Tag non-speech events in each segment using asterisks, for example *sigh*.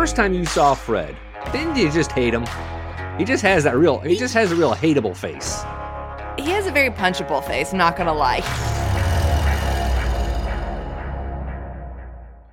First time you saw Fred, didn't you just hate him? He just has that real, he just has a real hateable face. He has a very punchable face, I'm not gonna lie.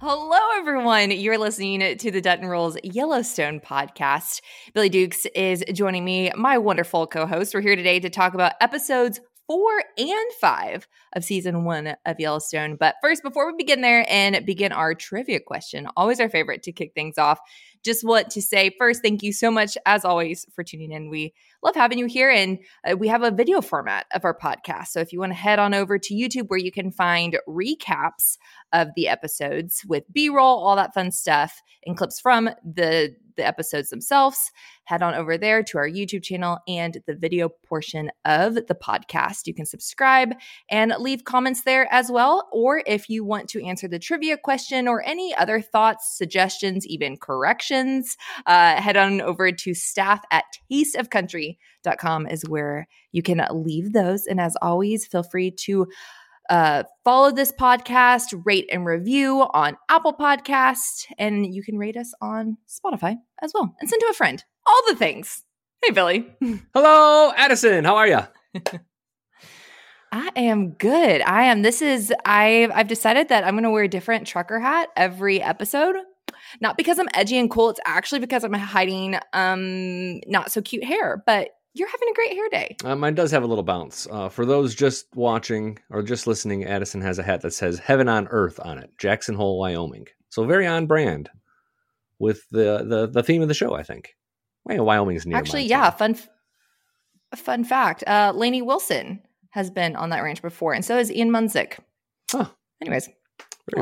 Hello, everyone. You're listening to the Dutton Rules Yellowstone podcast. Billy Dukes is joining me, my wonderful co host. We're here today to talk about episodes four and five of season one of Yellowstone. But first, before we begin there and begin our trivia question, always our favorite to kick things off, just want to say first, thank you so much, as always, for tuning in. We love having you here. And uh, we have a video format of our podcast. So if you want to head on over to YouTube where you can find recaps of the episodes with B roll, all that fun stuff, and clips from the the episodes themselves, head on over there to our YouTube channel and the video portion of the podcast. You can subscribe and leave comments there as well. Or if you want to answer the trivia question or any other thoughts, suggestions, even corrections, uh, head on over to staff at tasteofcountry.com is where you can leave those. And as always, feel free to uh, follow this podcast, rate and review on Apple Podcast, and you can rate us on Spotify as well, and send to a friend. All the things. Hey, Billy. *laughs* Hello, Adison. How are you? *laughs* I am good. I am. This is I've I've decided that I'm going to wear a different trucker hat every episode. Not because I'm edgy and cool. It's actually because I'm hiding um not so cute hair. But you're having a great hair day. Uh, mine does have a little bounce. Uh, for those just watching or just listening, Adison has a hat that says "Heaven on Earth" on it, Jackson Hole, Wyoming. So very on brand with the the, the theme of the show. I think. Well, Wyoming's near. Actually, yeah. Fun fun fact: uh, Lainey Wilson has been on that ranch before, and so has Ian Munsick. Huh. Anyways,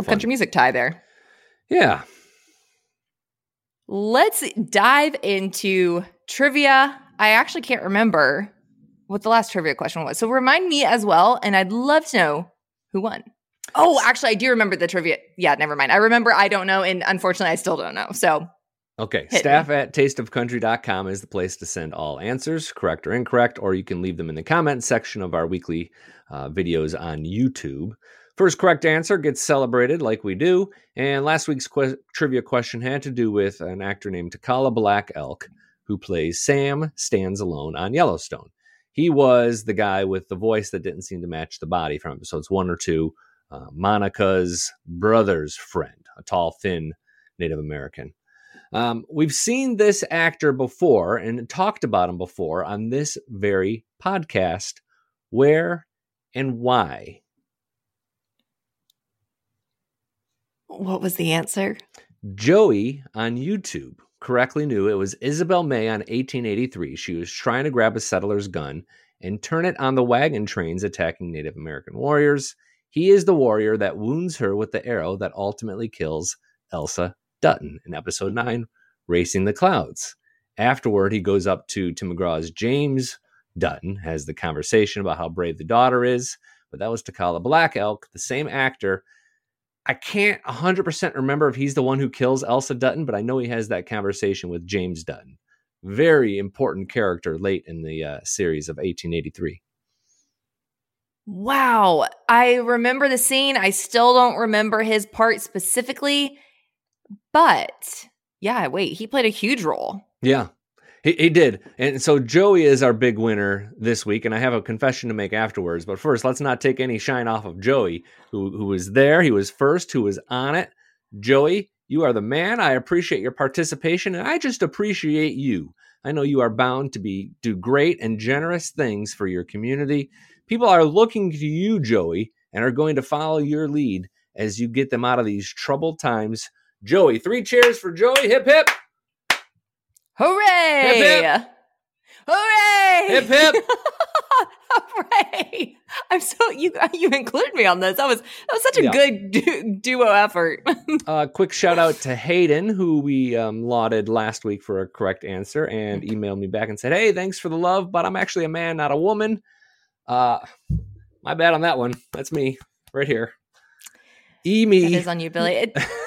country music tie there. Yeah. Let's dive into trivia I actually can't remember what the last trivia question was. So remind me as well, and I'd love to know who won. Oh, actually, I do remember the trivia. Yeah, never mind. I remember I don't know, and unfortunately, I still don't know. So, okay. Staff me. at tasteofcountry.com is the place to send all answers, correct or incorrect, or you can leave them in the comment section of our weekly uh, videos on YouTube. First correct answer gets celebrated like we do. And last week's que- trivia question had to do with an actor named Tokala Black Elk who plays Sam Stands Alone on Yellowstone. He was the guy with the voice that didn't seem to match the body from episodes one or two. Uh, Monica's brother's friend, a tall, thin Native American. Um, we've seen this actor before and talked about him before on this very podcast. Where and why? What was the answer? Joey on YouTube correctly knew it was Isabel May on 1883. She was trying to grab a settler's gun and turn it on the wagon trains attacking Native American warriors. He is the warrior that wounds her with the arrow that ultimately kills Elsa Dutton in episode 9, Racing the Clouds. Afterward, he goes up to Tim McGraw's James Dutton, has the conversation about how brave the daughter is, but that was Tokala Black Elk, the same actor I can't 100% remember if he's the one who kills Elsa Dutton, but I know he has that conversation with James Dutton. Very important character late in the uh, series of 1883. Wow. I remember the scene. I still don't remember his part specifically, but yeah, wait, he played a huge role. Yeah. He, he did. And so Joey is our big winner this week, and I have a confession to make afterwards. But first, let's not take any shine off of Joey, who, who was there. He was first, who was on it. Joey, you are the man. I appreciate your participation, and I just appreciate you. I know you are bound to be do great and generous things for your community. People are looking to you, Joey, and are going to follow your lead as you get them out of these troubled times. Joey, three cheers for Joey. Hip hip. Hooray! Hip hip! Hooray! Hip hip! *laughs* Hooray! I'm so you you include me on this. That was that was such a Yeah. good du- duo effort. *laughs* Uh, quick shout out to Hayden, who we um, lauded last week for a correct answer and emailed me back and said, Hey, thanks for the love, but I'm actually a man, not a woman. Uh, my bad on that one. That's me right here. E It me. is on you, Billy. It, *laughs*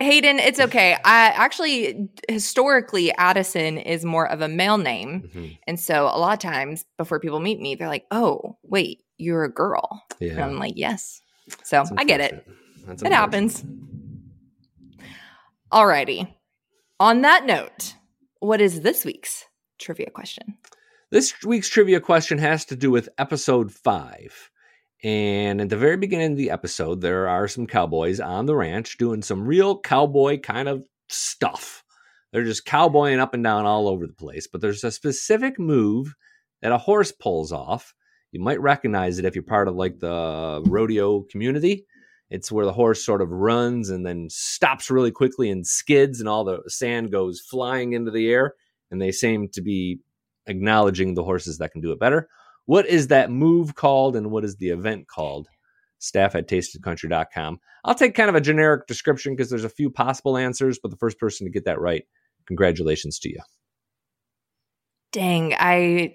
Hayden, it's okay. I actually historically Addison is more of a male name, Mhm. and so a lot of times before people meet me, they're like, "Oh, wait, you're a girl," and Yeah. I'm like, "Yes." So I get it. It happens. Alrighty. On that note, what is this week's trivia question? This week's trivia question has to do with episode five. And at the very beginning of the episode, there are some cowboys on the ranch doing some real cowboy kind of stuff. They're just cowboying up and down all over the place. But there's a specific move that a horse pulls off. You might recognize it if you're part of like the rodeo community. It's where the horse sort of runs and then stops really quickly and skids, and all the sand goes flying into the air. And they seem to be acknowledging the horses that can do it better. What is that move called and what is the event called? Staff at tasteofcountry.com. I'll take kind of a generic description because there's a few possible answers, but the first person to get that right, congratulations to you. Dang, I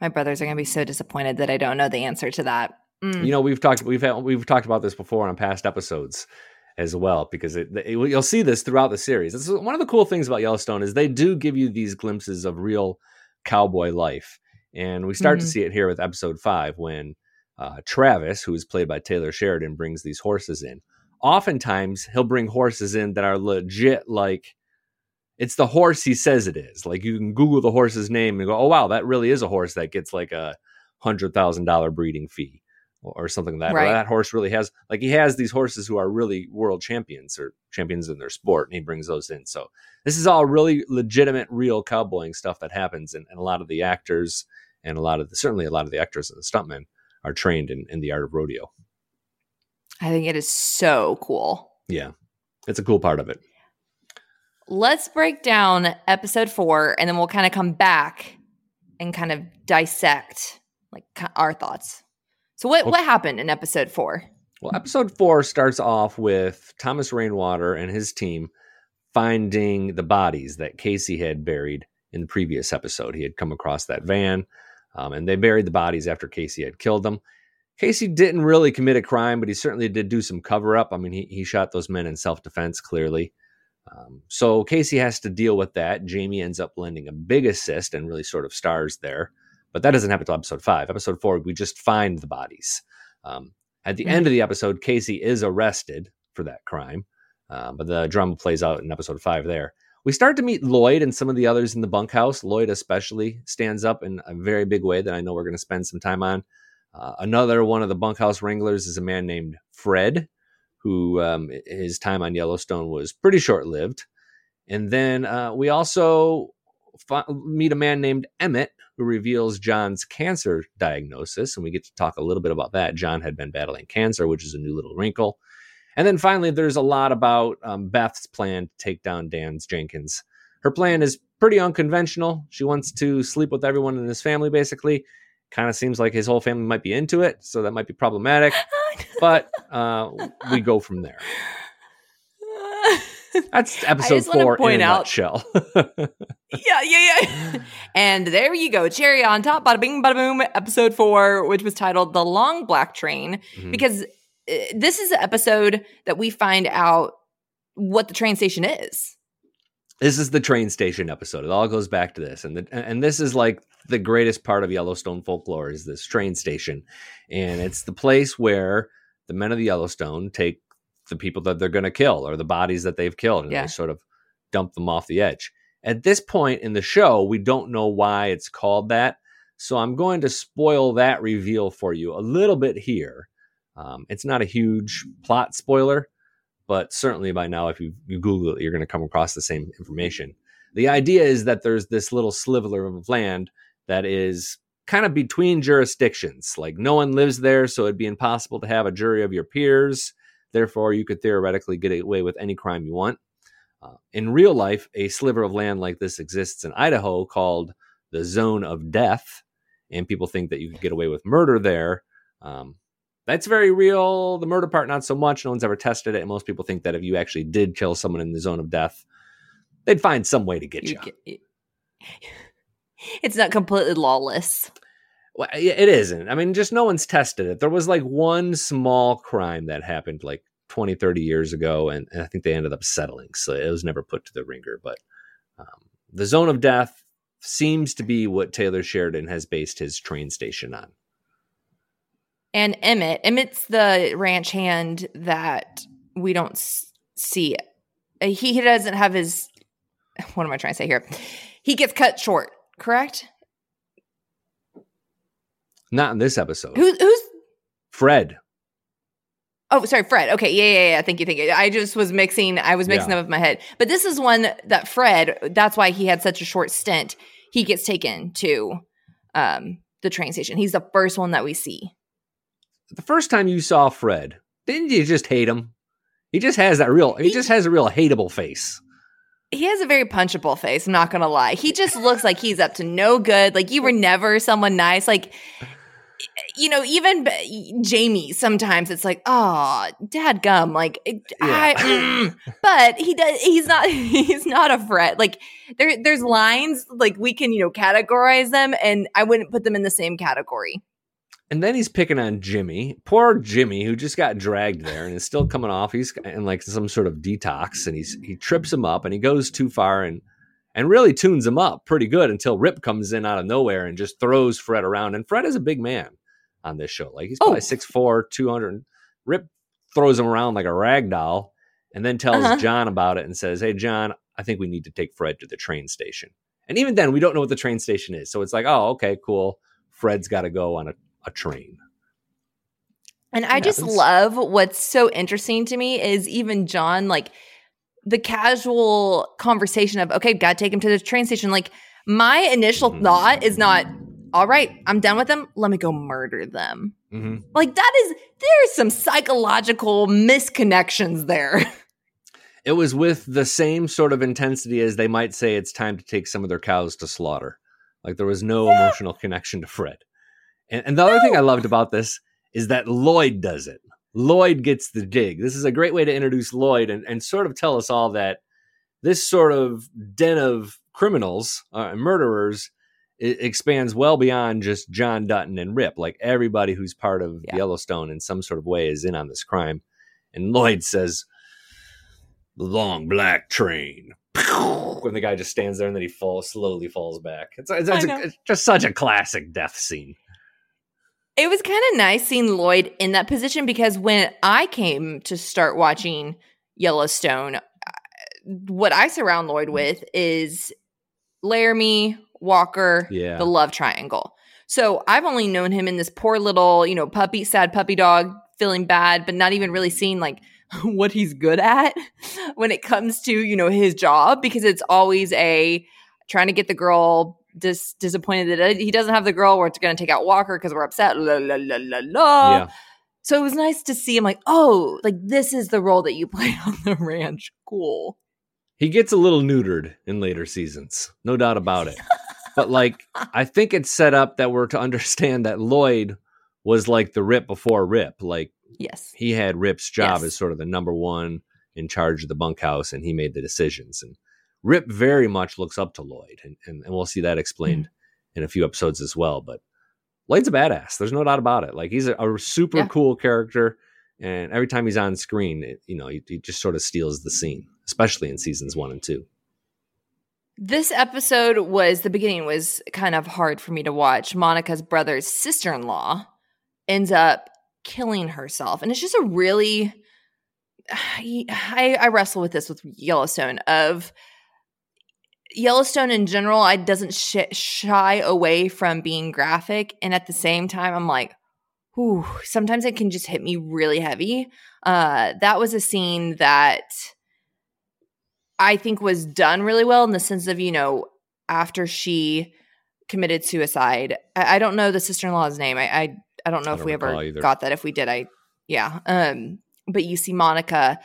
my brothers are gonna be so disappointed that I don't know the answer to that. Mm. You know, we've talked we've had, we've talked about this before on past episodes as well because it, it- you'll see this throughout the series. This is one of the cool things about Yellowstone is they do give you these glimpses of real cowboy life, and we start to Mhm. see it here with episode five when uh, Travis, who is played by Taylor Sheridan, brings these horses in. Oftentimes, he'll bring horses in that are legit like. It's the horse he says it is. Like you can Google the horse's name and go, "Oh wow, that really is a horse that gets like a hundred thousand dollar breeding fee." or something like that. Or that horse really has like he has these horses who are really world champions or champions in their sport, and he brings those in. So this is all really legitimate, real cowboying stuff that happens, and, and a lot of the actors and a lot of the, certainly a lot of the actors and the stuntmen are trained in, in the art of rodeo. I think it is so cool. Yeah, it's a cool part of it. Let's break down episode four and then we'll kind of come back and kind of dissect like our thoughts. So what Okay. what happened in episode four? Well, episode four starts off with Thomas Rainwater and his team finding the bodies that Casey had buried in the previous episode. He had come across that van, um, and they buried the bodies after Casey had killed them. Casey didn't really commit a crime, but he certainly did do some cover up. I mean, he, he shot those men in self defense, clearly. Um, so Casey has to deal with that. Jamie ends up lending a big assist and really sort of stars there. But that doesn't happen until episode five. Episode four, we just find the bodies. Um, at the Mhm. end of the episode, Casey is arrested for that crime, uh, but the drama plays out in episode five there. We start to meet Lloyd and some of the others in the bunkhouse. Lloyd, especially, stands up in a very big way that I know we're going to spend some time on. Uh, another one of the bunkhouse wranglers is a man named Fred, who um, his time on Yellowstone was pretty short lived. And then uh, we also fi- meet a man named Emmett, who reveals John's cancer diagnosis. And we get to talk a little bit about that. John had been battling cancer, which is a new little wrinkle. And then finally, there's a lot about um, Beth's plan to take down Dan's Jenkins. Her plan is pretty unconventional. She wants to sleep with everyone in his family, basically. Kind of seems like his whole family might be into it, so that might be problematic. *laughs* But uh, we go from there. *laughs* That's episode four point in a out- nutshell. *laughs* yeah, yeah, yeah. and there you go. Cherry on top, bada bing, bada boom, episode four, which was titled The Long Black Train, Mhm. because Eh, this is the episode that we find out what the train station is. this is the train station episode. It all goes back to this, and the, and this is like the greatest part of Yellowstone folklore is this train station, and it's the place where the men of the Yellowstone take the people that they're going to kill or the bodies that they've killed, and Yeah. they sort of dump them off the edge. At this point in the show, we don't know why it's called that, so I'm going to spoil that reveal for you a little bit here. Um, it's not a huge plot spoiler, but certainly by now, if you, you Google it, you're going to come across the same information. The idea is that there's this little sliver of land that is kind of between jurisdictions. Like no one lives there, so it'd be impossible to have a jury of your peers. Therefore, you could theoretically get away with any crime you want. Uh, in real life, a sliver of land like this exists in Idaho called the Zone of Death. and people think that you could get away with murder there. Um, that's very real. The murder part, not so much. No one's ever tested it. And most people think that if you actually did kill someone in the zone of death, they'd find some way to get you. you. Get, *laughs* it's not completely lawless. Well, it isn't. I mean, just no one's tested it. There was like one small crime that happened like 20, 30 years ago, and, and I think they ended up settling. So it was never put to the ringer. But um, the zone of death seems to be what Taylor Sheridan has based his train station on. And Emmett, Emmett's the ranch hand that we don't see. Uh, he, he doesn't have his. What am I trying to say here? He gets cut short, correct? Not in this episode. Who, who's Fred? Oh, sorry, Fred. Okay, yeah, yeah, yeah. Thank you, thank you. I just was mixing. I was mixing yeah. them with my head. But this is one that Fred. That's why he had such a short stint. He gets taken to um, the train station. He's the first one that we see the first time you saw Fred, didn't you just hate him? He just has that real. He, he just has a real hateable face. He has a very punchable face. I'm not gonna lie. He just looks like he's up to no good. Like you were never someone nice. Like you know, even Jamie. Sometimes it's like, oh, dad gum. Like, yeah. I, mm. but he does. He's not. *laughs* He's not a fret. Like there, there's lines. Like we can, you know, categorize them, and I wouldn't put them in the same category. And then he's picking on Jimmy, poor Jimmy, who just got dragged there and is still coming off. He's in like some sort of detox, and he's he trips him up, and he goes too far and and really tunes him up pretty good until Rip comes in out of nowhere and just throws Fred around. And Fred is a big man on this show, like he's probably oh. 6'4", 200. Rip throws him around like a rag doll, and then tells uh-huh. John about it and says, "Hey, John, I think we need to take Fred to the train station." And even then, we don't know what the train station is, so it's like, oh, okay, cool. Fred's got to go on a a train. And I just love what's so interesting to me is even John, like the casual conversation of, okay, got to take him to the train station. Like my initial mm-hmm. thought is not, all right, I'm done with them. Let me go murder them. Mm-hmm. Like that is, there's some psychological misconnections there. *laughs* It was with the same sort of intensity as they might say it's time to take some of their cows to slaughter. Like there was no yeah. emotional connection to Fred. And, and the no. other thing I loved about this is that Lloyd does it. Lloyd gets the dig. This is a great way to introduce Lloyd and, and sort of tell us all that this sort of den of criminals uh, and murderers expands well beyond just John Dutton and Rip. Like everybody who's part of yeah. Yellowstone in some sort of way is in on this crime. And Lloyd says, "The long black train." When the guy just stands there and then he falls slowly falls back. It's, it's, it's, a, it's just such a classic death scene. It was kind of nice seeing Lloyd in that position because when I came to start watching Yellowstone, uh, what I surround Lloyd with is Laramie, Walker, yeah. the love triangle. So I've only known him in this poor little, you know, puppy, sad puppy dog, feeling bad, but not even really seeing like *laughs* what he's good at *laughs* when it comes to, you know, his job because it's always a trying to get the girl dis- disappointed that uh, he doesn't have the girl. We're going to take out Walker because we're upset. La, la, la, la, la. Yeah. So it was nice to see him like, oh, like this is the role that you *laughs* play on the ranch. Cool. He gets a little neutered in later seasons, no doubt about it. but like, I think it's set up that we're to understand that Lloyd was like the Rip before Rip. Like, yes, he had Rip's job yes. as sort of the number one in charge of the bunkhouse, and he made the decisions. And Rip very much looks up to Lloyd, and, and, and we'll see that explained mm-hmm. in a few episodes as well. But Lloyd's a badass. There's no doubt about it. Like he's a, a super yeah. cool character, and every time he's on screen, it, you know, he, he just sort of steals the scene, especially in seasons one and two. This episode was the beginning was kind of hard for me to watch. Monica's brother's sister-in-law ends up killing herself, and it's just a really *sighs* I, I wrestle with this with Yellowstone of Yellowstone in general, I doesn't sh- shy away from being graphic, and at the same time, I'm like, whew, sometimes it can just hit me really heavy. Uh, that was a scene that I think was done really well in the sense of you know after she committed suicide. I, I don't know the sister in law's name. I, I, I don't know I if don't we ever either. got that. If we did, I yeah. Um, but you see Monica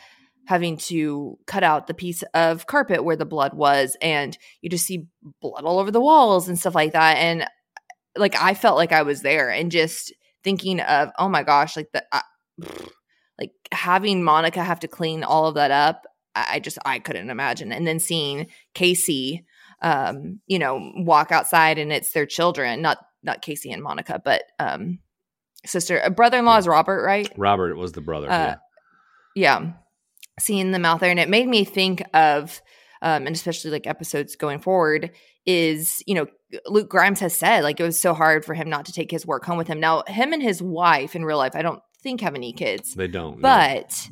having to cut out the piece of carpet where the blood was and you just see blood all over the walls and stuff like that and like I felt like I was there and just thinking of oh my gosh like the *sighs* like having Monica have to clean all of that up I just I couldn't imagine and then seeing Casey um you know walk outside and it's their children not not Casey and Monica but um sister uh, brother-in-law is Robert right? Robert was the brother uh, yeah. yeah seeing them out there and it made me think of um and especially like episodes going forward is you know Luke Grimes has said like it was so hard for him not to take his work home with him. Now, him and his wife in real life, I don't think have any kids. They don't. But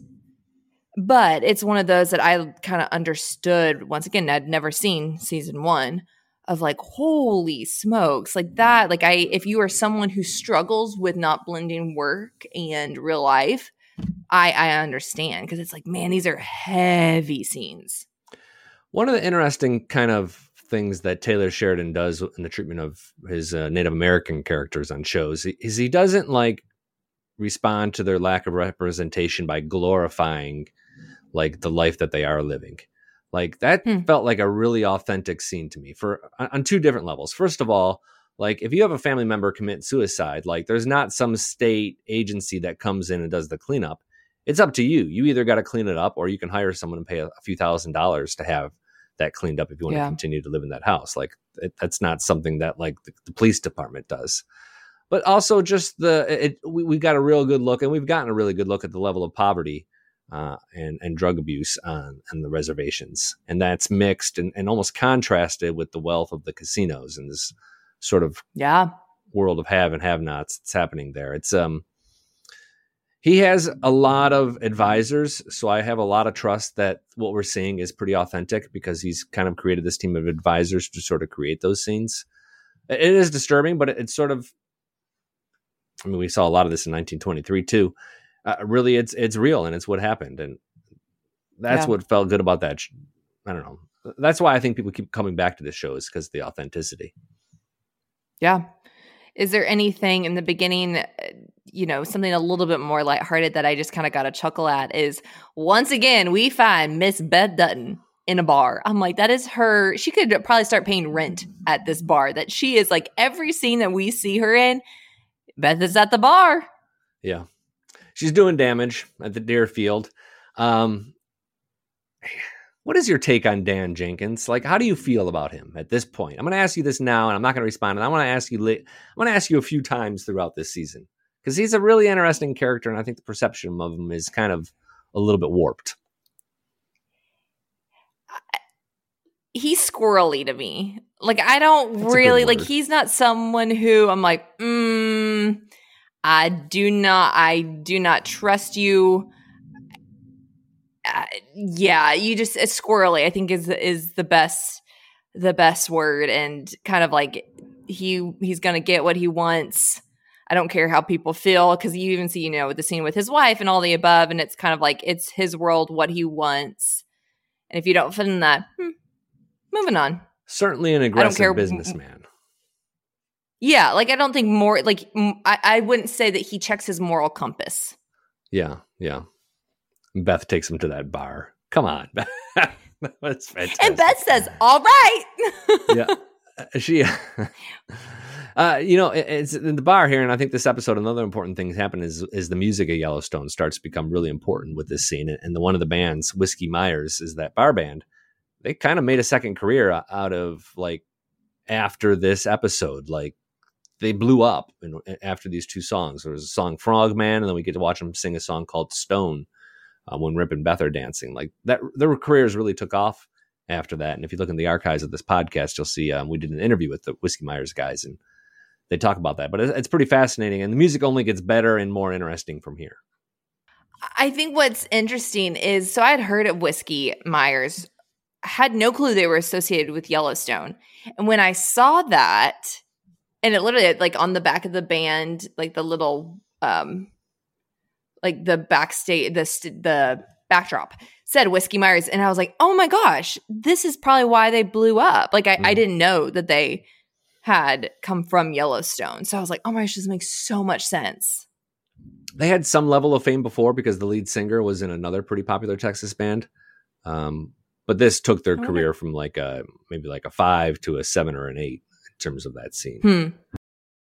no. but it's one of those that I kind of understood once again, I'd never seen season 1 of like holy smokes like that like i if you are someone who struggles with not blending work and real life i i understand because it's like man these are heavy scenes one of the interesting kind of things that Taylor Sheridan does in the treatment of his uh, Native American characters on shows is he doesn't like respond to their lack of representation by glorifying like the life that they are living. Like that hmm. felt like a really authentic scene to me for on two different levels. First of all, like if you have a family member commit suicide, like there's not some state agency that comes in and does the cleanup. It's up to you. You either got to clean it up or you can hire someone and pay a, few thousand dollars to have that cleaned up if you want yeah. to continue to live in that house. Like it, that's not something that like the, the, police department does. But also just the it, we, we got a real good look, and we've gotten a really good look at the level of poverty uh, and and drug abuse on, on the reservations, and that's mixed and, and almost contrasted with the wealth of the casinos and this sort of yeah. world of have and have nots It's happening there. It's um he has a lot of advisors so i have a lot of trust that what we're seeing is pretty authentic because he's kind of created this team of advisors to sort of create those scenes. It is disturbing but it's sort of i mean we saw a lot of this in 1923 too. Uh, really it's it's real and it's what happened and that's yeah. what felt good about that i don't know. That's why i think people keep coming back to this show is because of the authenticity yeah is there anything in the beginning you know, something a little bit more lighthearted that I just kind of got a chuckle at is once again, we find Miss Beth Dutton in a bar. I'm like, that is her. She could probably start paying rent at this bar. That she is like every scene that we see her in, Beth is at the bar. Yeah. She's doing damage at the Deerfield. Um, what is your take on Dan Jenkins? Like, how do you feel about him at this point? I'm going to ask you this now, and I'm not going to respond. And I want to ask you. I'm going to ask you a few times throughout this season because he's a really interesting character, and I think the perception of him is kind of a little bit warped. He's squirrely to me. Like I don't That's really like. He's not someone who I'm like, mm, I do not, I do not trust you. Uh, yeah, you just it's squirrely. I think is is the best the best word, and kind of like he he's gonna get what he wants I don't care how people feel because you even see, you know, the scene with his wife and all the above, and it's kind of like it's his world, what he wants. And if you don't fit in that, hmm, moving on. Certainly an aggressive businessman. Yeah, like I don't think more like I, I wouldn't say that he checks his moral compass. Yeah, yeah. Beth takes him to that bar. Come on. *laughs* That's fantastic. And Beth says, "All right." *laughs* yeah. She *laughs* Uh, you know, it's in the bar here, and I think this episode, another important thing happen is is the music of Yellowstone starts to become really important with this scene. And the one of the bands, Whiskey Myers, is that bar band. They kind of made a second career out of like after this episode, like they blew up in, after these two songs. There was a song Frogman, and then we get to watch them sing a song called Stone uh, when Rip and Beth are dancing. Like that, their careers really took off after that. And if you look in the archives of this podcast, you'll see um, we did an interview with the Whiskey Myers guys, and they talk about that. But it's pretty fascinating, and the music only gets better and more interesting from here. I think what's interesting is so I had heard of Whiskey Myers, had no clue they were associated with Yellowstone, and when I saw that, and it literally like on the back of the band, like the little um, like the backstage, the the backdrop said Whiskey Myers, and I was like, oh my gosh, this is probably why they blew up. Like I, mm. I didn't know that they had come from Yellowstone. So I was like, oh my gosh, this makes so much sense. They had some level of fame before because the lead singer was in another pretty popular Texas band. Um, but this took their career from like a maybe like a five to a seven or an eight in terms of that scene. Hmm.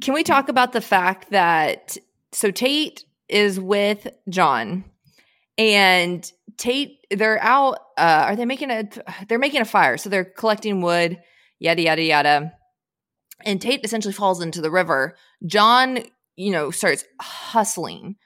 Can we talk about the fact that so Tate is with John and Tate they're out uh are they making a they're making a fire so they're collecting wood yada yada yada and Tate essentially falls into the river. John, you know, starts hustling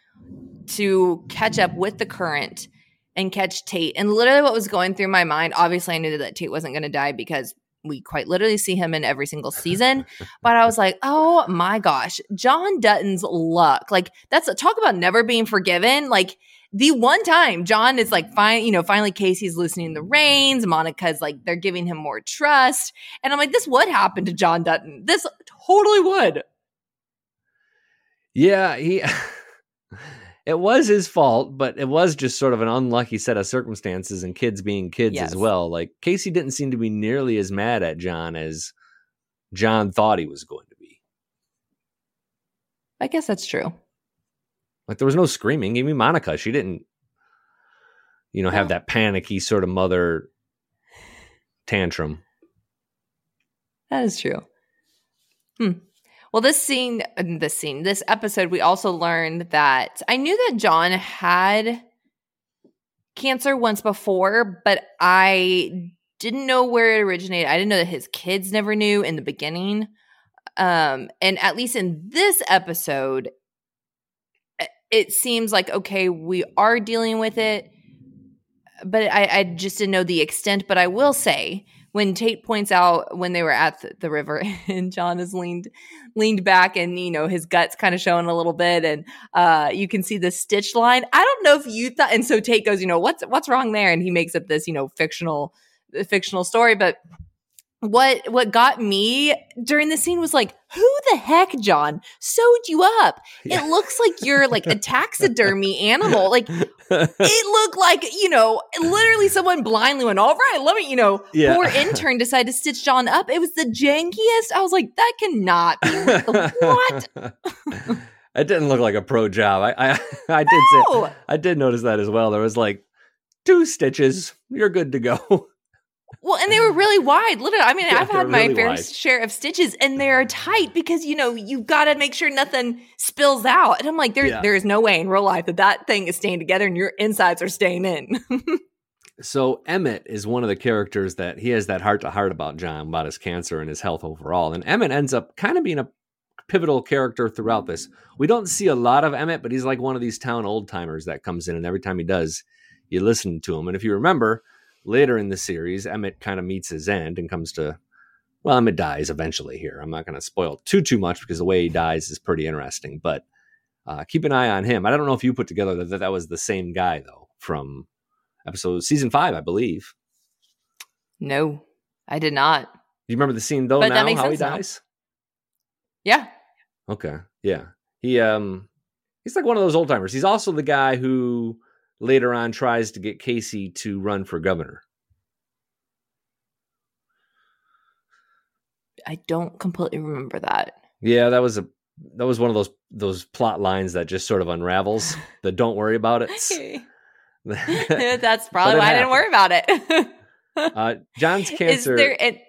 to catch up with the current and catch Tate. And literally what was going through my mind, obviously I knew that Tate wasn't going to die because we quite literally see him in every single season. but I was like, oh my gosh, John Dutton's luck. Like that's talk about never being forgiven. Like the one time John is like fine, you know, finally Casey's loosening the reins. Monica's like they're giving him more trust. And I'm like, this would happen to John Dutton. This totally would. Yeah, he *laughs* it was his fault, but it was just sort of an unlucky set of circumstances and kids being kids yes. as well. Like Casey didn't seem to be nearly as mad at John as John thought he was going to be. I guess that's true. Like there was no screaming. Even Monica, she didn't, you know, have that panicky sort of mother tantrum. That is true. Hmm. Well, this scene, this scene, this episode, we also learned that I knew that John had cancer once before, but I didn't know where it originated. I didn't know that his kids never knew in the beginning. Um, and at least in this episode, it seems like okay, we are dealing with it, but I, I just didn't know the extent. But I will say when Tate points out when they were at the, river *laughs* and John is leaned leaned back and you know his guts kind of showing a little bit and uh, you can see the stitch line. I don't know if you thought and so Tate goes, you know, what's what's wrong there? And he makes up this, you know, fictional fictional story, but what what got me during the scene was like who the heck john sewed you up? Yeah. it looks like you're like a taxidermy animal. *laughs* Like it looked like you know literally someone blindly went all right let me you know yeah. poor intern decided to stitch john up. It was the jankiest. I was like that cannot be what? *laughs* It didn't look like a pro job. I i, I did no. say i did notice that as well. There was like two stitches. You're good to go well, and they were really wide. Literally, I mean, yeah, I've had my really fair wide. share of stitches, and they're tight because you know you've got to make sure nothing spills out. And I'm like, there, yeah. there is no way in real life that that thing is staying together and your insides are staying in. *laughs* so Emmett is one of the characters that he has that heart to heart about John, about his cancer and his health overall. And Emmett ends up kind of being a pivotal character throughout this. We don't see a lot of Emmett, but he's like one of these town old timers that comes in, and every time he does, you listen to him. And if you remember later in the series, Emmett kind of meets his end and comes to, well, Emmett dies eventually here. I'm not going to spoil too, too much because the way he dies is pretty interesting, but uh, keep an eye on him. I don't know if you put together that that was the same guy, though, from episode season five, I believe. No, I did not. Do you remember the scene, though, but now, how he dies? Now. Yeah. Okay. Yeah. He, um, he's like one of those old timers. He's also the guy who later on tries to get Casey to run for governor. I don't completely remember that. Yeah, that was a that was one of those those plot lines that just sort of unravels. *laughs* the don't worry about it. *laughs* *laughs* That's probably why happened. I didn't worry about it. uh, John's cancer. Is there a,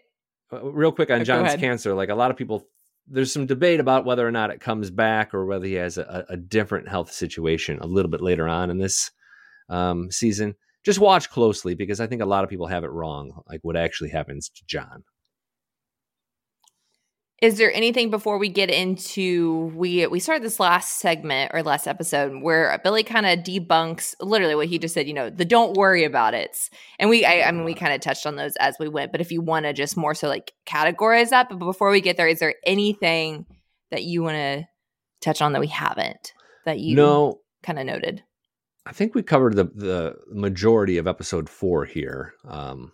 uh, real quick on oh, John's cancer, like a lot of people, there's some debate about whether or not it comes back or whether he has a, a different health situation a little bit later on in this um, season. Just watch closely because I think a lot of people have it wrong, like what actually happens to John. Is there anything before we get into we we started this last segment or last episode where Billy kind of debunks literally what he just said, you know, the don't worry about it. And we I, I mean we kind of touched on those as we went, but if you want to just more so like categorize that, but before we get there, is there anything that you want to touch on that we haven't that you no kind of noted? I think we covered the the majority of episode four here. Um,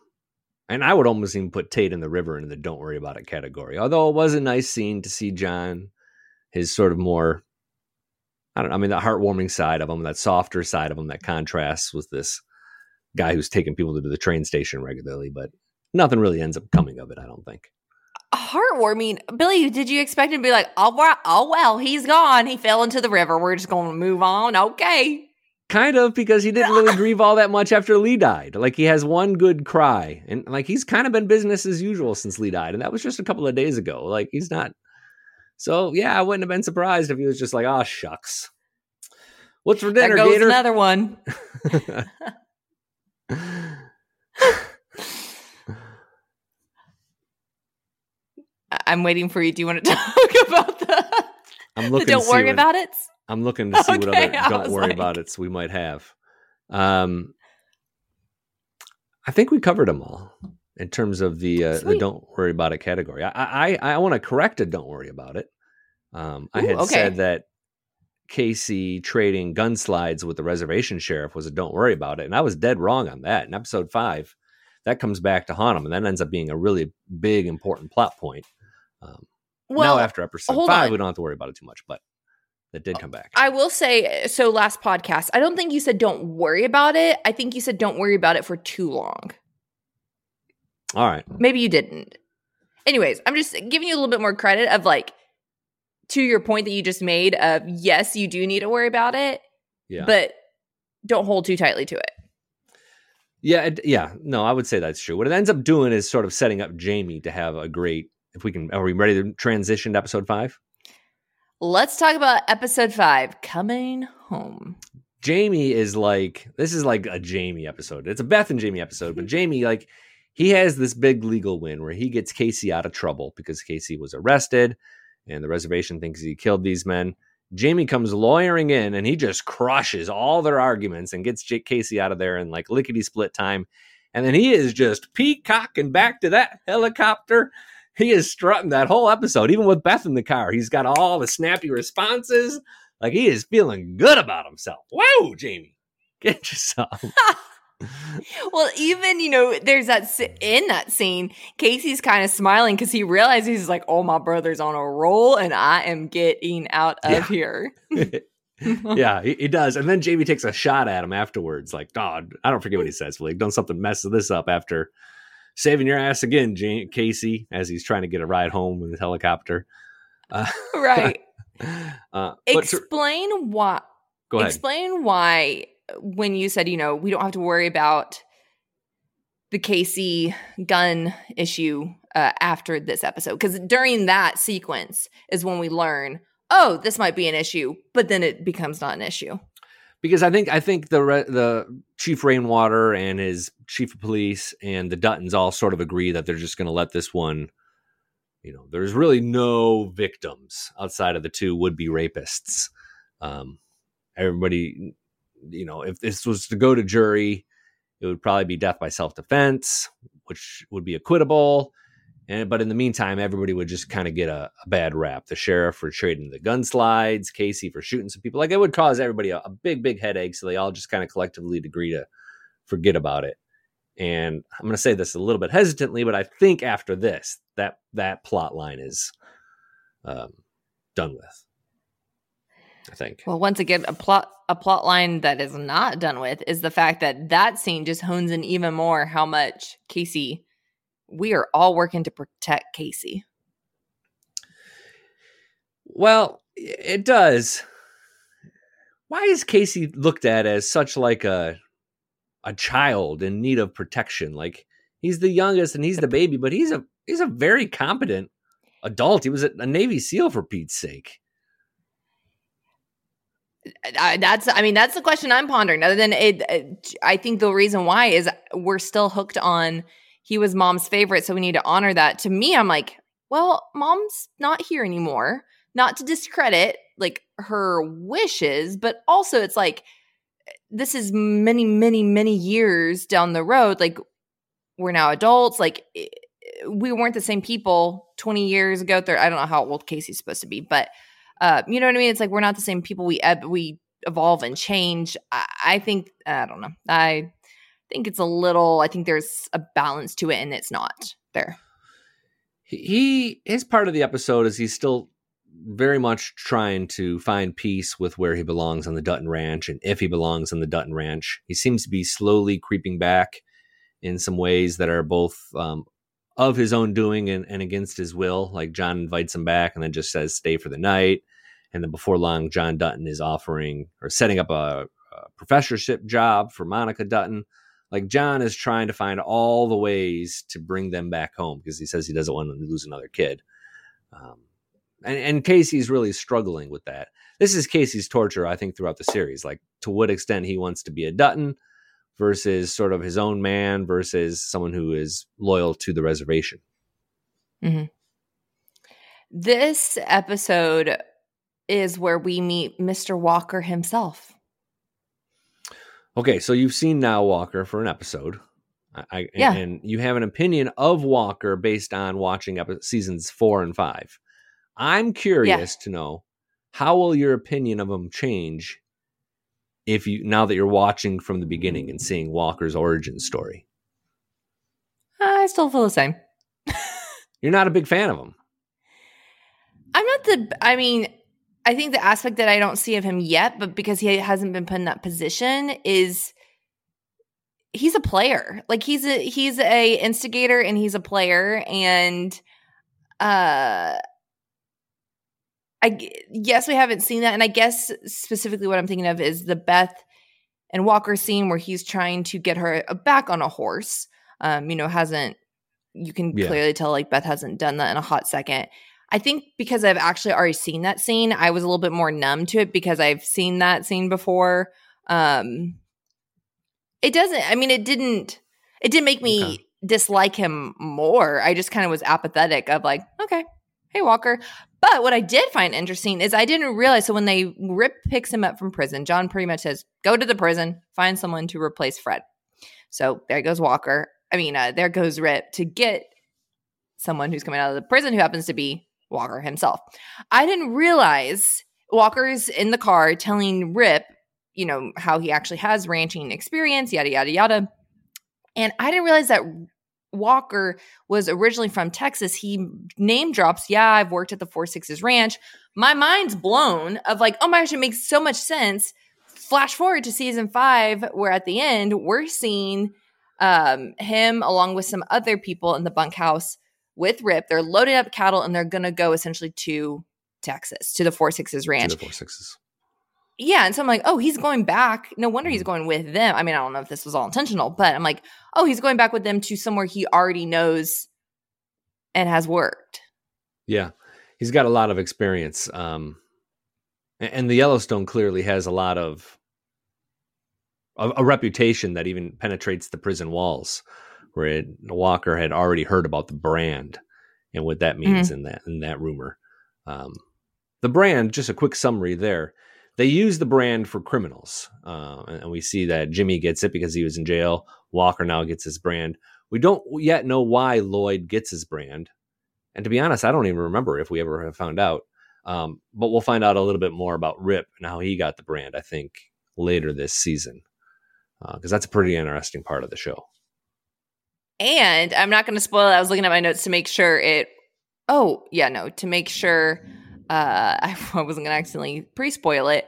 and I would almost even put Tate in the river in the "Don't worry about it" category. Although it was a nice scene to see John his sort of more I don't know, I mean, the heartwarming side of him, that softer side of him that contrasts with this guy who's taking people to the train station regularly, but nothing really ends up coming of it, I don't think. Heartwarming. Billy, did you expect him to be like, oh, well, oh, well, he's gone. He fell into the river. We're just going to move on. Okay. Kind of because he didn't really *laughs* grieve all that much after Lee died. Like he has one good cry, and like he's kind of been business as usual since Lee died, and that was just a couple of days ago. Like he's not. So yeah, I wouldn't have been surprised if he was just like, "Oh shucks, what's for dinner, there goes Gator?" another one. *laughs* *laughs* I'm waiting for you. Do you want to talk about the? I'm the looking. don't worry what- about it. I'm looking to see what other *laughs* don't worry like- about it we might have. Um, I think we covered them all in terms of the uh, the don't worry about it category. I I, I want to correct a don't worry about it. Um, I had okay. said that Casey trading gun slides with the reservation sheriff was a don't worry about it, and I was dead wrong on that. In episode five, that comes back to haunt him, and that ends up being a really big important plot point. Um, Well, now after episode five, on. we don't have to worry about it too much, but that did come back. I will say so. Last podcast, I don't think you said don't worry about it. I think you said don't worry about it for too long. all right. Maybe you didn't. Anyways, I'm just giving you a little bit more credit of like to your point that you just made of yes, you do need to worry about it, Yeah. but don't hold too tightly to it. Yeah, it, yeah. No, I would say that's true. What it ends up doing is sort of setting up Jamie to have a great. If we can, are we ready to transition to episode five? Let's talk about episode five coming home. Jamie is like this is like a Jamie episode. It's a Beth and Jamie episode, but Jamie like he has this big legal win where he gets Casey out of trouble because Casey was arrested and the reservation thinks he killed these men. Jamie comes lawyering in and he just crushes all their arguments and gets J- Casey out of there in like lickety split time. And then he is just peacocking back to that helicopter. He is strutting that whole episode, even with Beth in the car. He's got all the snappy responses. Like he is feeling good about himself. Whoa, Jamie, *laughs* get yourself. *laughs* Well, even you know, there's that in that scene, Casey's kind of smiling because he realizes he's like, "Oh, my brother's on a roll, and I am getting out of Yeah. here." *laughs* yeah, he, he does. And then Jamie takes a shot at him afterwards, like, "God, I don't forget what he says. Like, don't something mess this up after saving your ass again, Casey." As he's trying to get a ride home with his helicopter. Uh, right. *laughs* uh, but to- Explain why. go ahead. Explain why when you said, you know, we don't have to worry about the Casey gun issue uh, after this episode. Because during that sequence is when we learn, oh, this might be an issue, but then it becomes not an issue. Because I think I think the the chief Rainwater and his chief of police and the Duttons all sort of agree that they're just going to let this one. You know, there's really no victims outside of the two would be rapists. Um, everybody, you know, if this was to go to jury, it would probably be death by self defense, which would be acquittable. And but in the meantime, everybody would just kind of get a, a bad rap. The sheriff for trading the gun slides, Casey for shooting some people. Like it would cause everybody a, a big, big headache. So they all just kind of collectively agree to forget about it. And I'm going to say this a little bit hesitantly, but I think after this, that that plot line is um, done with. I think. Well, once again, a plot a plot line that is not done with is the fact that that scene just hones in even more how much Casey. We are all working to protect Casey. Well, it does. Why is Casey looked at as such like a a child in need of protection? Like he's the youngest and he's the baby, but he's a he's a very competent adult. He was a, a Navy SEAL for Pete's sake. I, that's I mean that's the question I'm pondering. Other than it, it, I think the reason why is we're still hooked on he was mom's favorite, so we need to honor that. To me, I'm like, well, mom's not here anymore. Not to discredit like her wishes, but also it's like this is many, many, many years down the road. Like we're now adults. Like we weren't the same people 20 years ago. There, I don't know how old Casey's supposed to be, but uh, you know what I mean? It's like we're not the same people. We we evolve and change. I, I think I don't know. I think it's a little. I think there's a balance to it, and it's not there. He, his part of the episode is he's still very much trying to find peace with where he belongs on the Dutton Ranch and if he belongs on the Dutton Ranch. He seems to be slowly creeping back in some ways that are both um, of his own doing and, and against his will. Like John invites him back and then just says, stay for the night. And then before long, John Dutton is offering or setting up a, a professorship job for Monica Dutton. Like John is trying to find all the ways to bring them back home because he says he doesn't want to lose another kid. Um, and, and Casey's really struggling with that. This is Casey's torture, I think, throughout the series. Like to what extent he wants to be a Dutton versus sort of his own man versus someone who is loyal to the reservation. Mm-hmm. This episode is where we meet Mr. Walker himself. Okay, so you've seen now Walker for an episode. I, yeah. and you have an opinion of Walker based on watching episodes, seasons four and five. I'm curious yeah. to know how will your opinion of him change if you now that you're watching from the beginning and seeing Walker's origin story? Uh, I still feel the same. *laughs* you're not a big fan of him. I'm not the. I mean, I think the aspect that I don't see of him yet, but because he hasn't been put in that position, is he's a player. Like he's a he's a instigator and he's a player, and uh I yes, we haven't seen that, and I guess specifically what I'm thinking of is the Beth and Walker scene where he's trying to get her uh, back on a horse. Um, you know, hasn't you can yeah. clearly tell like Beth hasn't done that in a hot second. I think because I've actually already seen that scene, I was a little bit more numb to it because I've seen that scene before. Um, it doesn't. I mean, it didn't. It didn't make me okay. dislike him more. I just kind of was apathetic of like, okay, hey Walker. But what I did find interesting is I didn't realize. So when they Rip picks him up from prison, John pretty much says, "Go to the prison, find someone to replace Fred." So there goes Walker. I mean, uh, there goes Rip to get someone who's coming out of the prison who happens to be Walker himself. I didn't realize Walker's in the car telling Rip, you know, how he actually has ranching experience, yada yada yada. And I didn't realize that Walker was originally from Texas, he name drops, yeah, I've worked at the Four Sixes Ranch. My mind's blown of like, oh my gosh, it makes so much sense. Flash forward to season five, where at the end we're seeing um, him along with some other people in the bunkhouse with Rip. They're loading up cattle and they're gonna go essentially to Texas, to the Four Sixes Ranch. To the Four Sixes. Yeah. And so I'm like, oh, he's going back. No wonder he's mm-hmm. going with them. I mean, I don't know if this was all intentional, but I'm like, oh, he's going back with them to somewhere he already knows and has worked. Yeah. He's got a lot of experience. Um, and the Yellowstone clearly has a lot of a, a reputation that even penetrates the prison walls, where it, Walker had already heard about the brand and what that means mm-hmm. in that in that rumor. Um, the brand, just a quick summary there they use the brand for criminals. Uh, and we see that Jimmy gets it because he was in jail. Walker now gets his brand. We don't yet know why Lloyd gets his brand. And to be honest, I don't even remember if we ever have found out. Um, but we'll find out a little bit more about Rip and how he got the brand, I think, later this season. Because uh, that's a pretty interesting part of the show. And I'm not going to spoil it. I was looking at my notes to make sure it. Oh, yeah, no, to make sure uh, *laughs* I wasn't going to accidentally pre spoil it.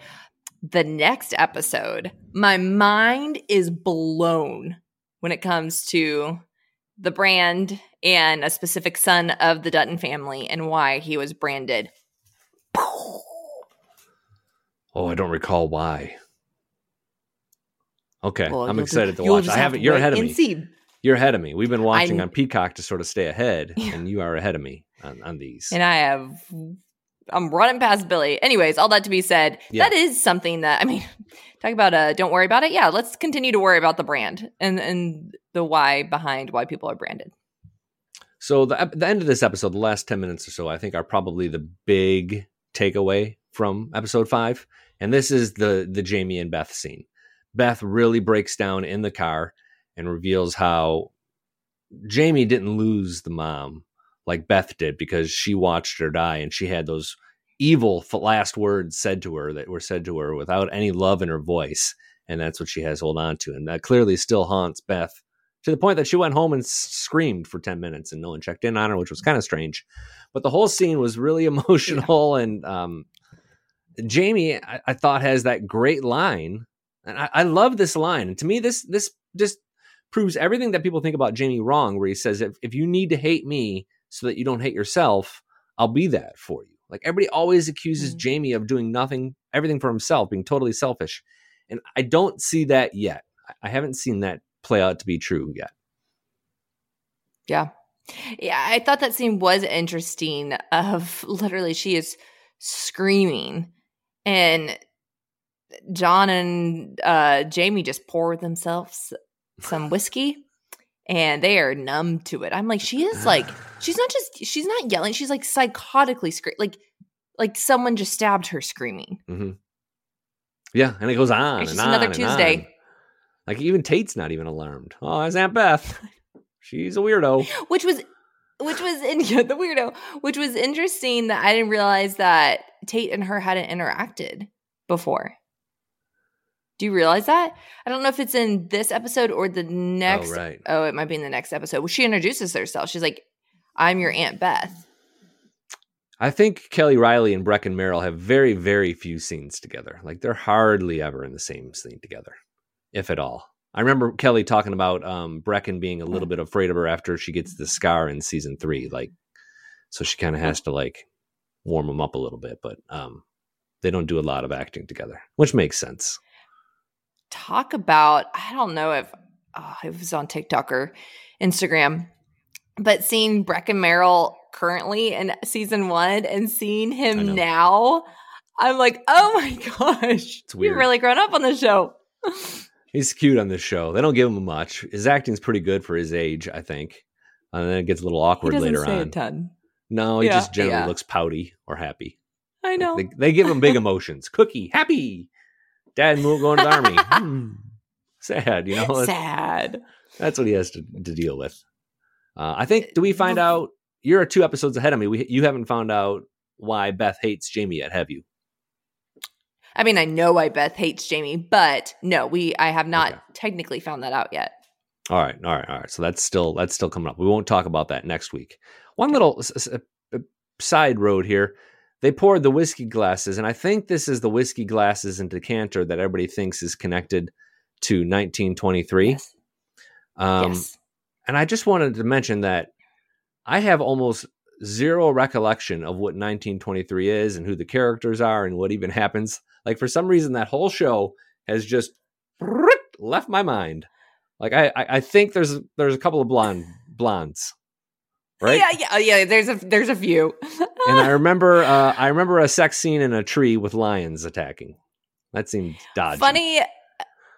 The next episode, my mind is blown when it comes to the brand and a specific son of the Dutton family and why he was branded. Oh, I don't recall why. Okay, well, I'm excited to watch. I haven't. You're ahead of me. See. You're ahead of me. We've been watching I, on Peacock to sort of stay ahead, yeah. and you are ahead of me on, on these. And I have I'm running past Billy. Anyways, all that to be said, yeah. that is something that I mean, *laughs* talk about uh don't worry about it. Yeah, let's continue to worry about the brand and and the why behind why people are branded. So the the end of this episode, the last 10 minutes or so, I think are probably the big takeaway from episode 5. And this is the the Jamie and Beth scene. Beth really breaks down in the car and reveals how Jamie didn't lose the mom like Beth did because she watched her die and she had those evil last words said to her that were said to her without any love in her voice. And that's what she has hold on to. And that clearly still haunts Beth to the point that she went home and screamed for 10 minutes and no one checked in on her, which was kind of strange. But the whole scene was really *laughs* emotional. And um, Jamie, I, I thought, has that great line. And I, I love this line. And to me, this this just proves everything that people think about Jamie wrong, where he says, if, if you need to hate me so that you don't hate yourself, I'll be that for you. Like everybody always accuses Mhm. Jamie of doing nothing, everything for himself, being totally selfish. And I don't see that yet. I- I haven't seen that play out to be true yet. Yeah. Yeah, I thought that scene was interesting of *laughs* literally she is screaming and John and uh Jamie just pour themselves some whiskey and they are numb to it. I'm like she is like *sighs* she's not just she's not yelling, she's like psychotically screaming like like someone just stabbed her screaming. Mm-hmm. Yeah, and it goes on It's and just on another Tuesday. on. Like even Tate's not even alarmed. Oh, that's Aunt Beth. *laughs* She's a weirdo. which was which was in *laughs* the weirdo which was interesting that i didn't realize that tate and her hadn't interacted before do you realize that i don't know if it's in this episode or the next Oh, right. oh it might be in the next episode well, she introduces herself she's like i'm your aunt beth I think Kelly Reilly and Brecken Merrill have very, very few scenes together. Like they're hardly ever in the same scene together, if at all. I remember Kelly talking about um, Brecken being a little bit afraid of her after she gets the scar in season three. Like, so she kind of has to like warm him up a little bit, but um, they don't do a lot of acting together, which makes sense. Talk about i don't know if oh, it was on tiktok or instagram but seeing Brecken Merrill currently in season one and seeing him now, I'm like, oh my *laughs* gosh, It's weird. you've really grown up on the show. *laughs* He's cute on this show. They don't give him much. His acting's pretty good for his age, I think. And then it gets a little awkward later on. No, he Yeah, just generally yeah. looks pouty or happy. I Like, know. They, they give him big emotions. Cookie, happy. Dad going to the army. *laughs* Hmm. Sad, you know. Sad. that's what he has to, to deal with. Uh, I think. Do we find out? You're two episodes ahead of me. We, you haven't found out why Beth hates Jamie yet, have you? I mean, I know why Beth hates Jamie, but no, we I have not Okay. technically found that out yet. All right, all right, all right. So that's still that's still coming up. We won't talk about that next week. One little s- s- uh, side road here. They poured the whiskey glasses, and I think this is the whiskey glasses and decanter that everybody thinks is connected to 1923. Yes. Um, yes. And I just wanted to mention that I have almost zero recollection of what 1923 is and who the characters are and what even *laughs* happens. Like for some reason, that whole show has just *laughs* left my mind. Like I, I, I think there's there's a couple of blonde blondes, right? Yeah, yeah, oh, yeah. There's a there's a few. And I *laughs* remember uh, I remember a sex scene in a tree with lions attacking. That seemed dodgy. Funny.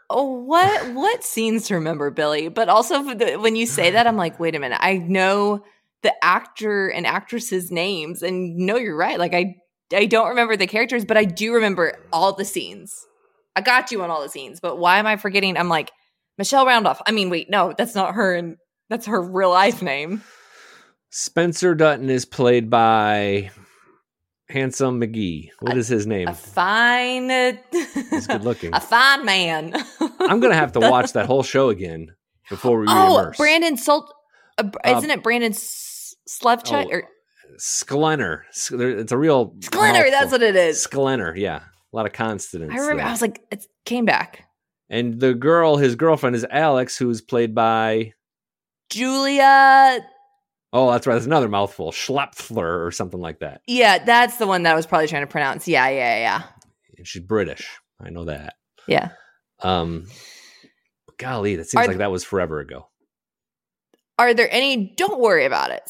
oh, What what scenes to remember, Billy? But also the- when you say that, I'm like, wait a minute. I know the actor and actresses' names, and no, you're right. Like I I don't remember the characters, but I do remember all the scenes. I got you on all the scenes, but why am I forgetting? I'm like Michelle Randolph. I mean, wait, no, that's not her, and that's her real life name. Spencer Dutton is played by Handsome McGee. What is his name? A fine, He's good looking. *laughs* a fine man. *laughs* I'm gonna have to watch that whole show again before we Oh, reimmerse. Brandon Salt. Uh, Uh, isn't it Brandon S- Slevchuk oh, or Sklenar. It's a real Sklenar? That's what it is. Sklenar. Yeah, a lot of consonants. I remember. there. I was like, it came back. and the girl, his girlfriend, is Alex, who's played by. Julia. Oh, that's right. That's another mouthful. Schlepfler or something like that. Yeah, that's the one that I was probably trying to pronounce. Yeah, yeah, yeah, And she's British. I know that. yeah. Um, golly, that seems Are- like that was forever ago. Are there any? Don't worry about it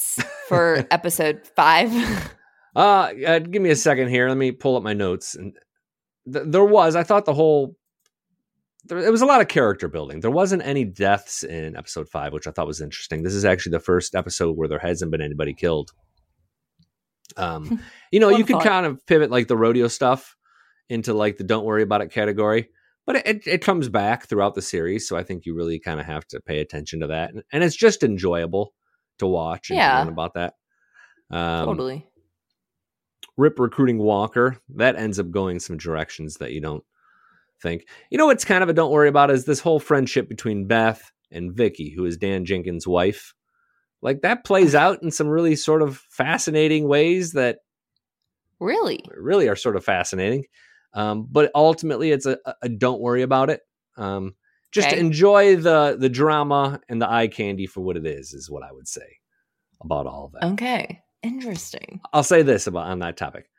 for *laughs* episode five. Uh, uh, give me a second here. Let me pull up my notes. And th- there was, I thought the whole, there, it was a lot of character building. There wasn't any deaths in episode five, which I thought was interesting. This is actually the first episode where there hasn't been anybody killed. Um, *laughs* you know, you could kind of pivot like the rodeo stuff into like the don't worry about it category, but it, it comes back throughout the series. So I think you really kind of have to pay attention to that. And, and it's just enjoyable to watch and Yeah. learn about that. Um, totally. Rip recruiting Walker, that ends up going some directions that you don't think. You know what's kind of a don't worry about is this whole friendship between Beth and Vicky, who is Dan Jenkins' wife. Like that plays *laughs* out in some really sort of fascinating ways that really, really are sort of fascinating. Um, but ultimately, it's a, a, don't worry about it. Um, just okay. enjoy the the drama and the eye candy for what it is. Is what I would say about all of that. Okay, interesting. I'll say this about on that topic.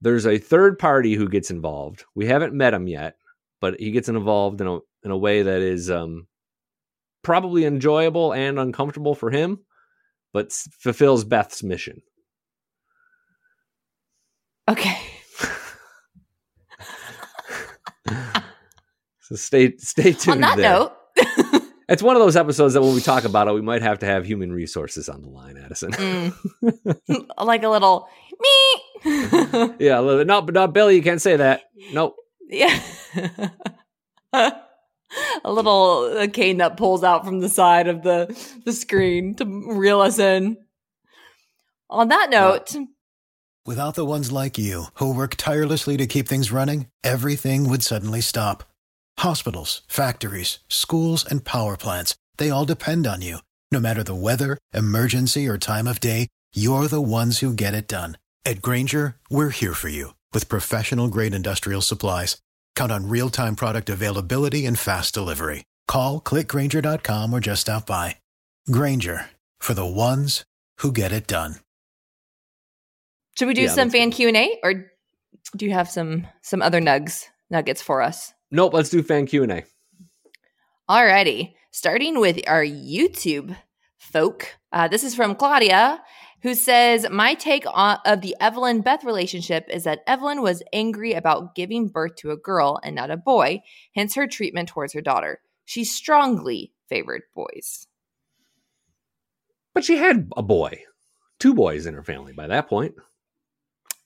There's a third party who gets involved. We haven't met him yet, but he gets involved in a in a way that is um, probably enjoyable and uncomfortable for him, but fulfills Beth's mission. Okay. *laughs* so stay stay tuned. On that there. note. *laughs* it's one of those episodes that when we talk about it, we might have to have human resources on the line, Adison. Mm. *laughs* like a little me. yeah, a little, no, but not Billy. You can't say that. Nope. Yeah. *laughs* a little a cane that pulls out from the side of the the screen to reel us in. On that note, without the ones like you who work tirelessly to keep things running, everything would suddenly stop. Hospitals, factories, schools, and power plants—they all depend on you. No matter the weather, emergency, or time of day, you're the ones who get it done. At Grainger, we're here for you with professional grade industrial supplies. Count on real time product availability and fast delivery. Call clickgrainger.com or just stop by. Grainger for the ones who get it done. Should we do yeah, some fan Q and A, or do you have some some other nugs nuggets for us? Nope. Let's do fan Q and A. Alrighty, starting with our YouTube folk. Uh, this is from Claudia, who says, My take on, of the Evelyn Beth relationship is that Evelyn was angry about giving birth to a girl and not a boy, hence her treatment towards her daughter. She strongly favored boys. But she had a boy, two boys in her family by that point.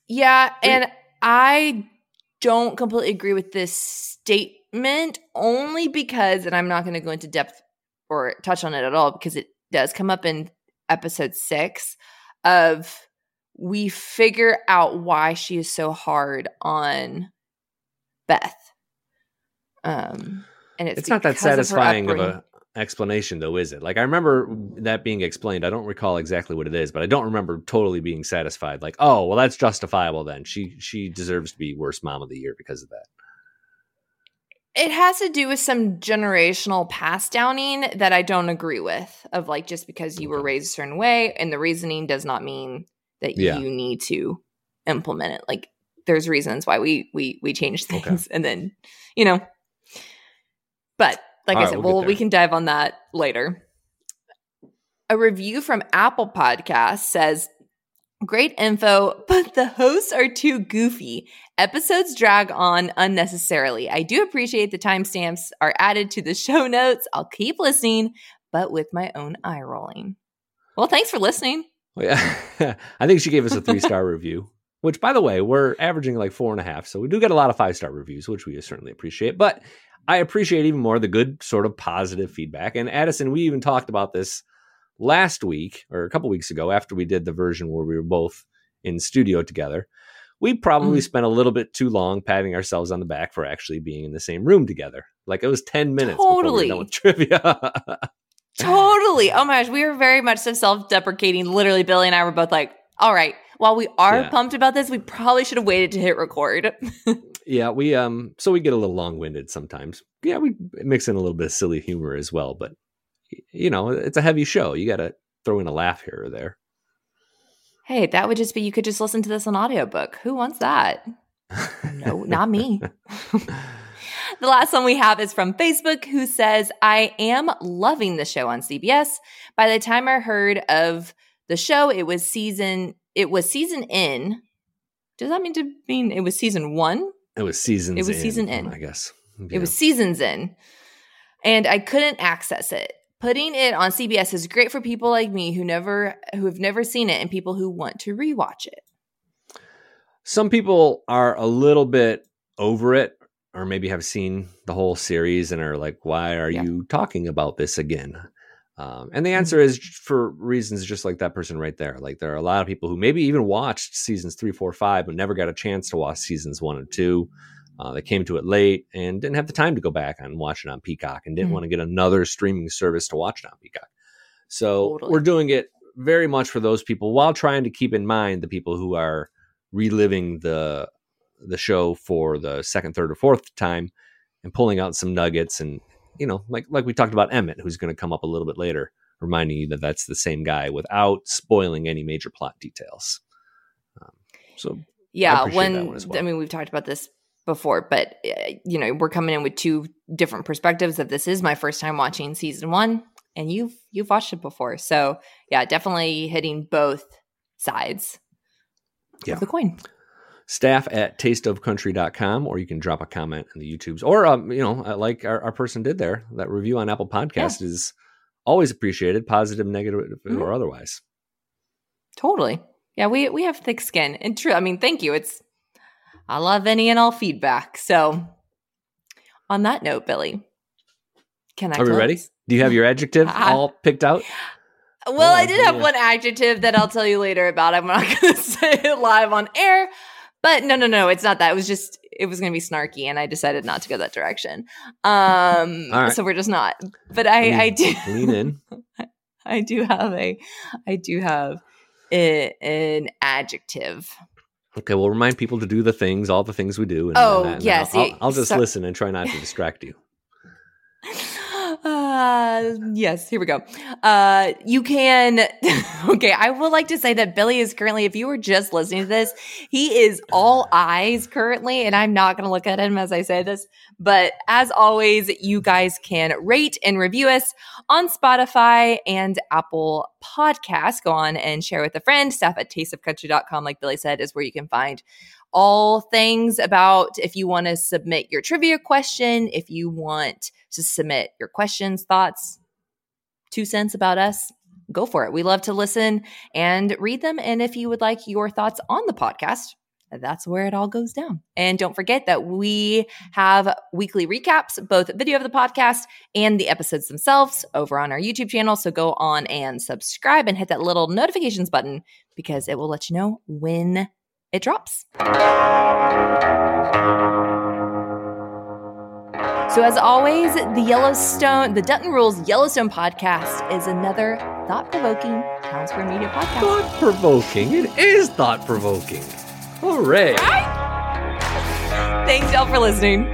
Yeah, and I don't completely agree with this statement only because, and I'm not going to go into depth or touch on it at all because it does come up in episode six of we figure out why she is so hard on Beth. Um, and it's, it's not that satisfying of, of a explanation though is it? Like i remember that being explained. I don't recall exactly what it is but i don't remember totally being satisfied. Like oh well that's justifiable then. She she deserves to be worst mom of the year because of that it has to do with some generational pass downing that I don't agree with. Of like, just because you were raised a certain way and the reasoning does not mean that yeah. you need to implement it. Like, there's reasons why we we we change things, okay. and then you know. But like All I said, right, we'll, we can dive on that later. A review from Apple Podcast says Great info, but the hosts are too goofy. Episodes drag on unnecessarily. I do appreciate the timestamps are added to the show notes. I'll keep listening, but with my own eye rolling. Well, thanks for listening. Well, yeah, *laughs* I think she gave us a three star *laughs* review, which, by the way, we're averaging like four and a half. So we do get a lot of five star reviews, which we certainly appreciate. But I appreciate even more the good, sort of positive feedback. And Adison, we even talked about this last week or a couple weeks ago after we did the version where we were both in studio together we probably mm. spent a little bit too long patting ourselves on the back for actually being in the same room together like it was 10 minutes totally we trivia *laughs* totally oh my gosh we were very much so self-deprecating literally billy and i were both like all right while we are yeah. pumped about this we probably should have waited to hit record *laughs* yeah we um so we get a little long-winded sometimes yeah we mix in a little bit of silly humor as well but you know, it's a heavy show. You got to throw in a laugh here or there. Hey, that would just be you could just listen to this on audiobook. Who wants that? no, not me. *laughs* the last one we have is from Facebook who says, I am loving the show on CBS. By the time I heard of the show, it was season it was season in. Does that mean to mean it was season one? It was season. It was in, season in. I guess. Yeah. It was seasons in. And I couldn't access it putting it on CBS is great for people like me who never who have never seen it and people who want to rewatch it. Some people are a little bit over it or maybe have seen the whole series and are like why are yeah. you talking about this again? Um, and the mm-hmm. answer is for reasons just like that person right there. Like there are a lot of people who maybe even watched seasons three, four, five, but never got a chance to watch seasons one and two. Uh, they came to it late and didn't have the time to go back and watch it on Peacock and didn't Mhm. want to get another streaming service to watch it on Peacock. So Totally. we're doing it very much for those people while trying to keep in mind the people who are reliving the the show for the second, third, or fourth time and pulling out some nuggets and you know like like we talked about Emmett, who's going to come up a little bit later, reminding you that that's the same guy without spoiling any major plot details. Um, so Yeah, appreciate when that one as well. I mean we've talked about this before, but uh, you know we're coming in with two different perspectives. That this is my first time watching season one, and you've you've watched it before, so yeah, definitely hitting both sides Yeah. of the coin. staff at tasteofcountry.com or you can drop a comment in the YouTubes or um, you know uh, like our, our person did there that review on Apple Podcast is always appreciated positive negative Mhm. or otherwise Totally. Yeah, we we have thick skin. And true, I mean, thank you. It's I love any and all feedback. So on that note, Billy, can I are we ready do you have your adjective *laughs* Ah. all picked out Well, Oh, I did have one adjective that I'll tell you later about. I'm not *laughs* going to say it live on air. But no, no, no, it's not that. It was just it was going to be snarky, and I decided not to go that direction. Um, All right. so we're just not. But I, Lean- I do *laughs* lean in I do have a, I do have a, an adjective. Okay we'll remind people to do the things all the things we do and, Oh, and that, and yes, I'll, I'll just so- listen and try not to distract you Uh, yes, here we go. Uh, you can. *laughs* okay, I would like to say that Billy is currently, if you were just listening to this, he is all eyes currently, and I'm not going to look at him as I say this. But as always, you guys can rate and review us on Spotify and Apple Podcasts. Go on and share with a friend. Staff at tasteofcountry.com, like Billy said, is where you can find all things about if you want to submit your trivia question, if you want to submit your questions, thoughts, two cents about us, go for it. We love to listen and read them. And if you would like your thoughts on the podcast, that's where it all goes down. And don't forget that we have weekly recaps, both video of the podcast and the episodes themselves over on our YouTube channel. So go on and subscribe and hit that little notifications button because it will let you know when it drops. So, as always, the Yellowstone, the Dutton Rules Yellowstone podcast is another thought provoking Town Square Media podcast. thought provoking it is thought provoking hooray Thanks, y'all, for listening.